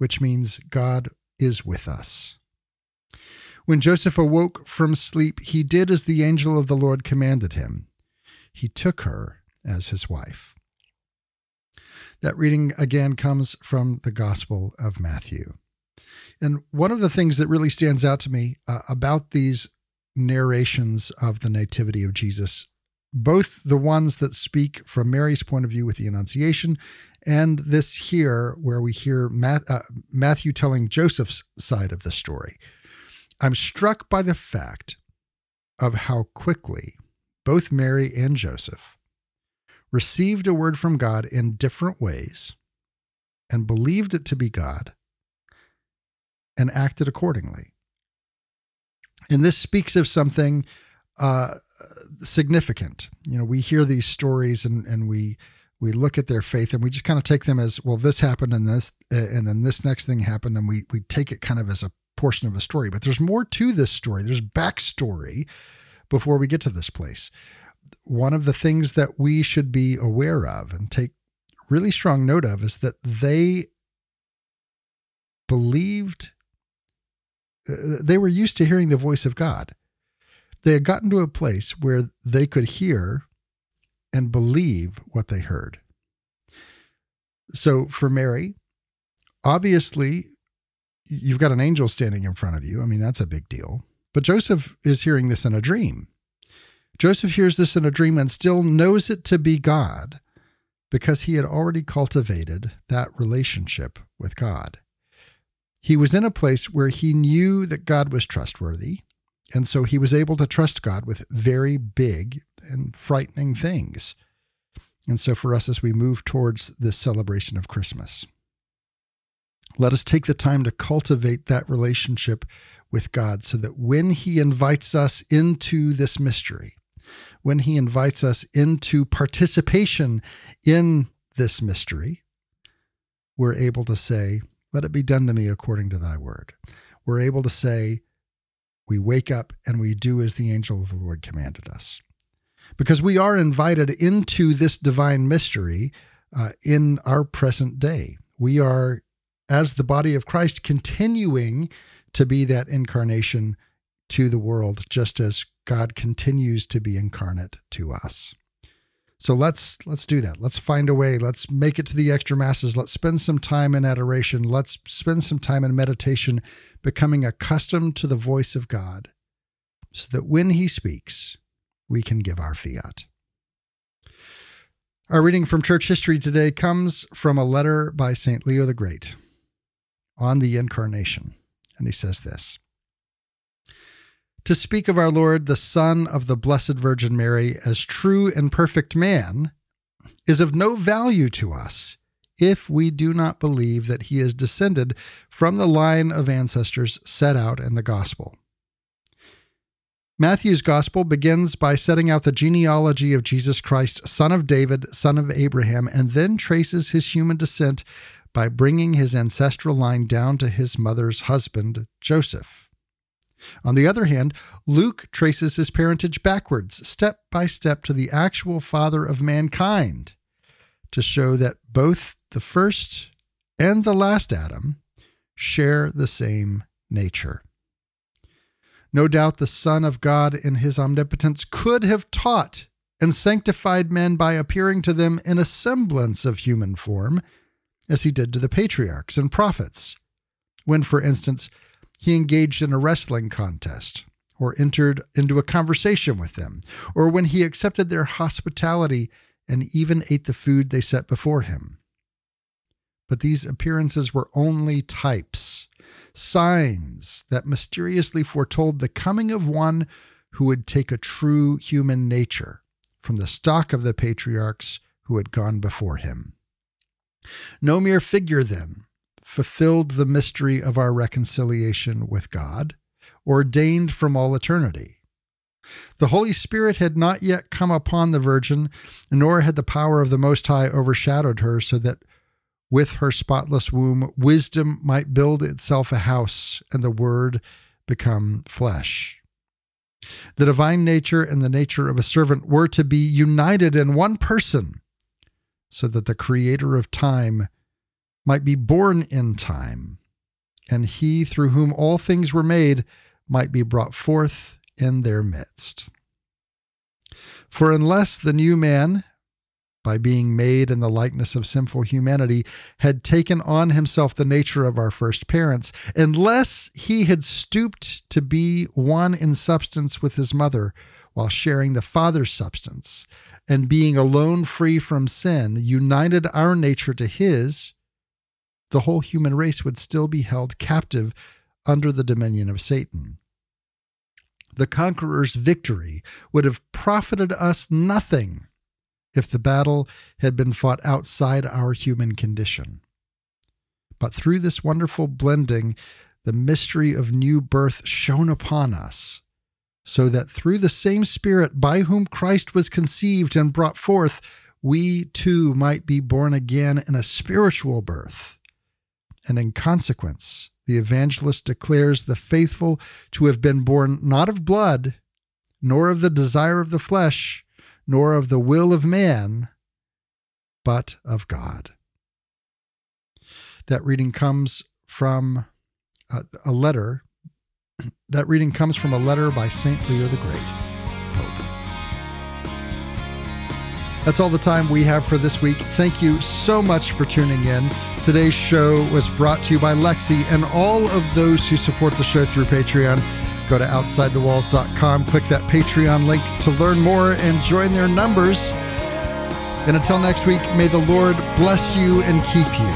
which means God is with us. When Joseph awoke from sleep, he did as the angel of the Lord commanded him. He took her as his wife. That reading again comes from the Gospel of Matthew. And one of the things that really stands out to me uh, about these narrations of the Nativity of Jesus, both the ones that speak from Mary's point of view with the Annunciation and this here where we hear Matt, uh, Matthew telling Joseph's side of the story. I'm struck by the fact of how quickly both Mary and Joseph received a word from God in different ways and believed it to be God and acted accordingly. And this speaks of something uh, significant. You know, we hear these stories and, and we we look at their faith and we just kind of take them as well this happened and this and then this next thing happened and we we take it kind of as a portion of a story. But there's more to this story. There's backstory before we get to this place. One of the things that we should be aware of and take really strong note of is that they believed uh, they were used to hearing the voice of God. They had gotten to a place where they could hear and believe what they heard. So for Mary, obviously, you've got an angel standing in front of you. I mean, that's a big deal. But Joseph is hearing this in a dream. Joseph hears this in a dream and still knows it to be God because he had already cultivated that relationship with God. He was in a place where he knew that God was trustworthy. And so he was able to trust God with very big and frightening things. And so for us, as we move towards this celebration of Christmas, let us take the time to cultivate that relationship with God so that when he invites us into this mystery, when he invites us into participation in this mystery, we're able to say, Let it be done to me according to thy word. We're able to say, we wake up and we do as the angel of the Lord commanded us. Because we are invited into this divine mystery uh, in our present day. We are, as the body of Christ, continuing to be that incarnation to the world, just as God continues to be incarnate to us. So let's let's do that. Let's find a way. Let's make it to the extra masses. Let's spend some time in adoration. Let's spend some time in meditation, becoming accustomed to the voice of God, so that when he speaks, we can give our fiat. Our reading from church history today comes from a letter by St. Leo the Great on the incarnation. And he says this to speak of our Lord, the Son of the Blessed Virgin Mary, as true and perfect man is of no value to us if we do not believe that he is descended from the line of ancestors set out in the Gospel. Matthew's Gospel begins by setting out the genealogy of Jesus Christ, son of David, son of Abraham, and then traces his human descent by bringing his ancestral line down to his mother's husband, Joseph. On the other hand, Luke traces his parentage backwards, step by step, to the actual father of mankind to show that both the first and the last Adam share the same nature. No doubt the Son of God in his omnipotence could have taught and sanctified men by appearing to them in a semblance of human form, as he did to the patriarchs and prophets, when, for instance, he engaged in a wrestling contest or entered into a conversation with them, or when he accepted their hospitality and even ate the food they set before him. But these appearances were only types, signs that mysteriously foretold the coming of one who would take a true human nature from the stock of the patriarchs who had gone before him. No mere figure, then, fulfilled the mystery of our reconciliation with God, ordained from all eternity. The Holy Spirit had not yet come upon the Virgin, nor had the power of the Most High overshadowed her, so that with her spotless womb, wisdom might build itself a house and the Word become flesh. The divine nature and the nature of a servant were to be united in one person, so that the Creator of time might be born in time, and he through whom all things were made might be brought forth in their midst. For unless the new man, by being made in the likeness of sinful humanity, had taken on himself the nature of our first parents, unless he had stooped to be one in substance with his mother while sharing the Father's substance, and being alone free from sin, united our nature to his, the whole human race would still be held captive under the dominion of Satan. The conqueror's victory would have profited us nothing if the battle had been fought outside our human condition. But through this wonderful blending, the mystery of new birth shone upon us, so that through the same Spirit by whom Christ was conceived and brought forth, we too might be born again in a spiritual birth. And in consequence, the evangelist declares the faithful to have been born not of blood, nor of the desire of the flesh, nor of the will of man, but of God. That reading comes from a, a letter. That reading comes from a letter by St. Leo the Great, Pope. That's all the time we have for this week. Thank you so much for tuning in. Today's show was brought to you by Lexi and all of those who support the show through Patreon. Go to OutsideTheWalls.com, click that Patreon link to learn more and join their numbers. And until next week, may the Lord bless you and keep you.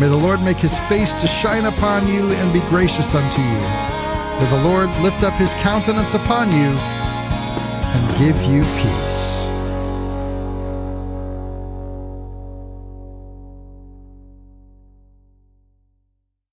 May the Lord make his face to shine upon you and be gracious unto you. May the Lord lift up his countenance upon you and give you peace.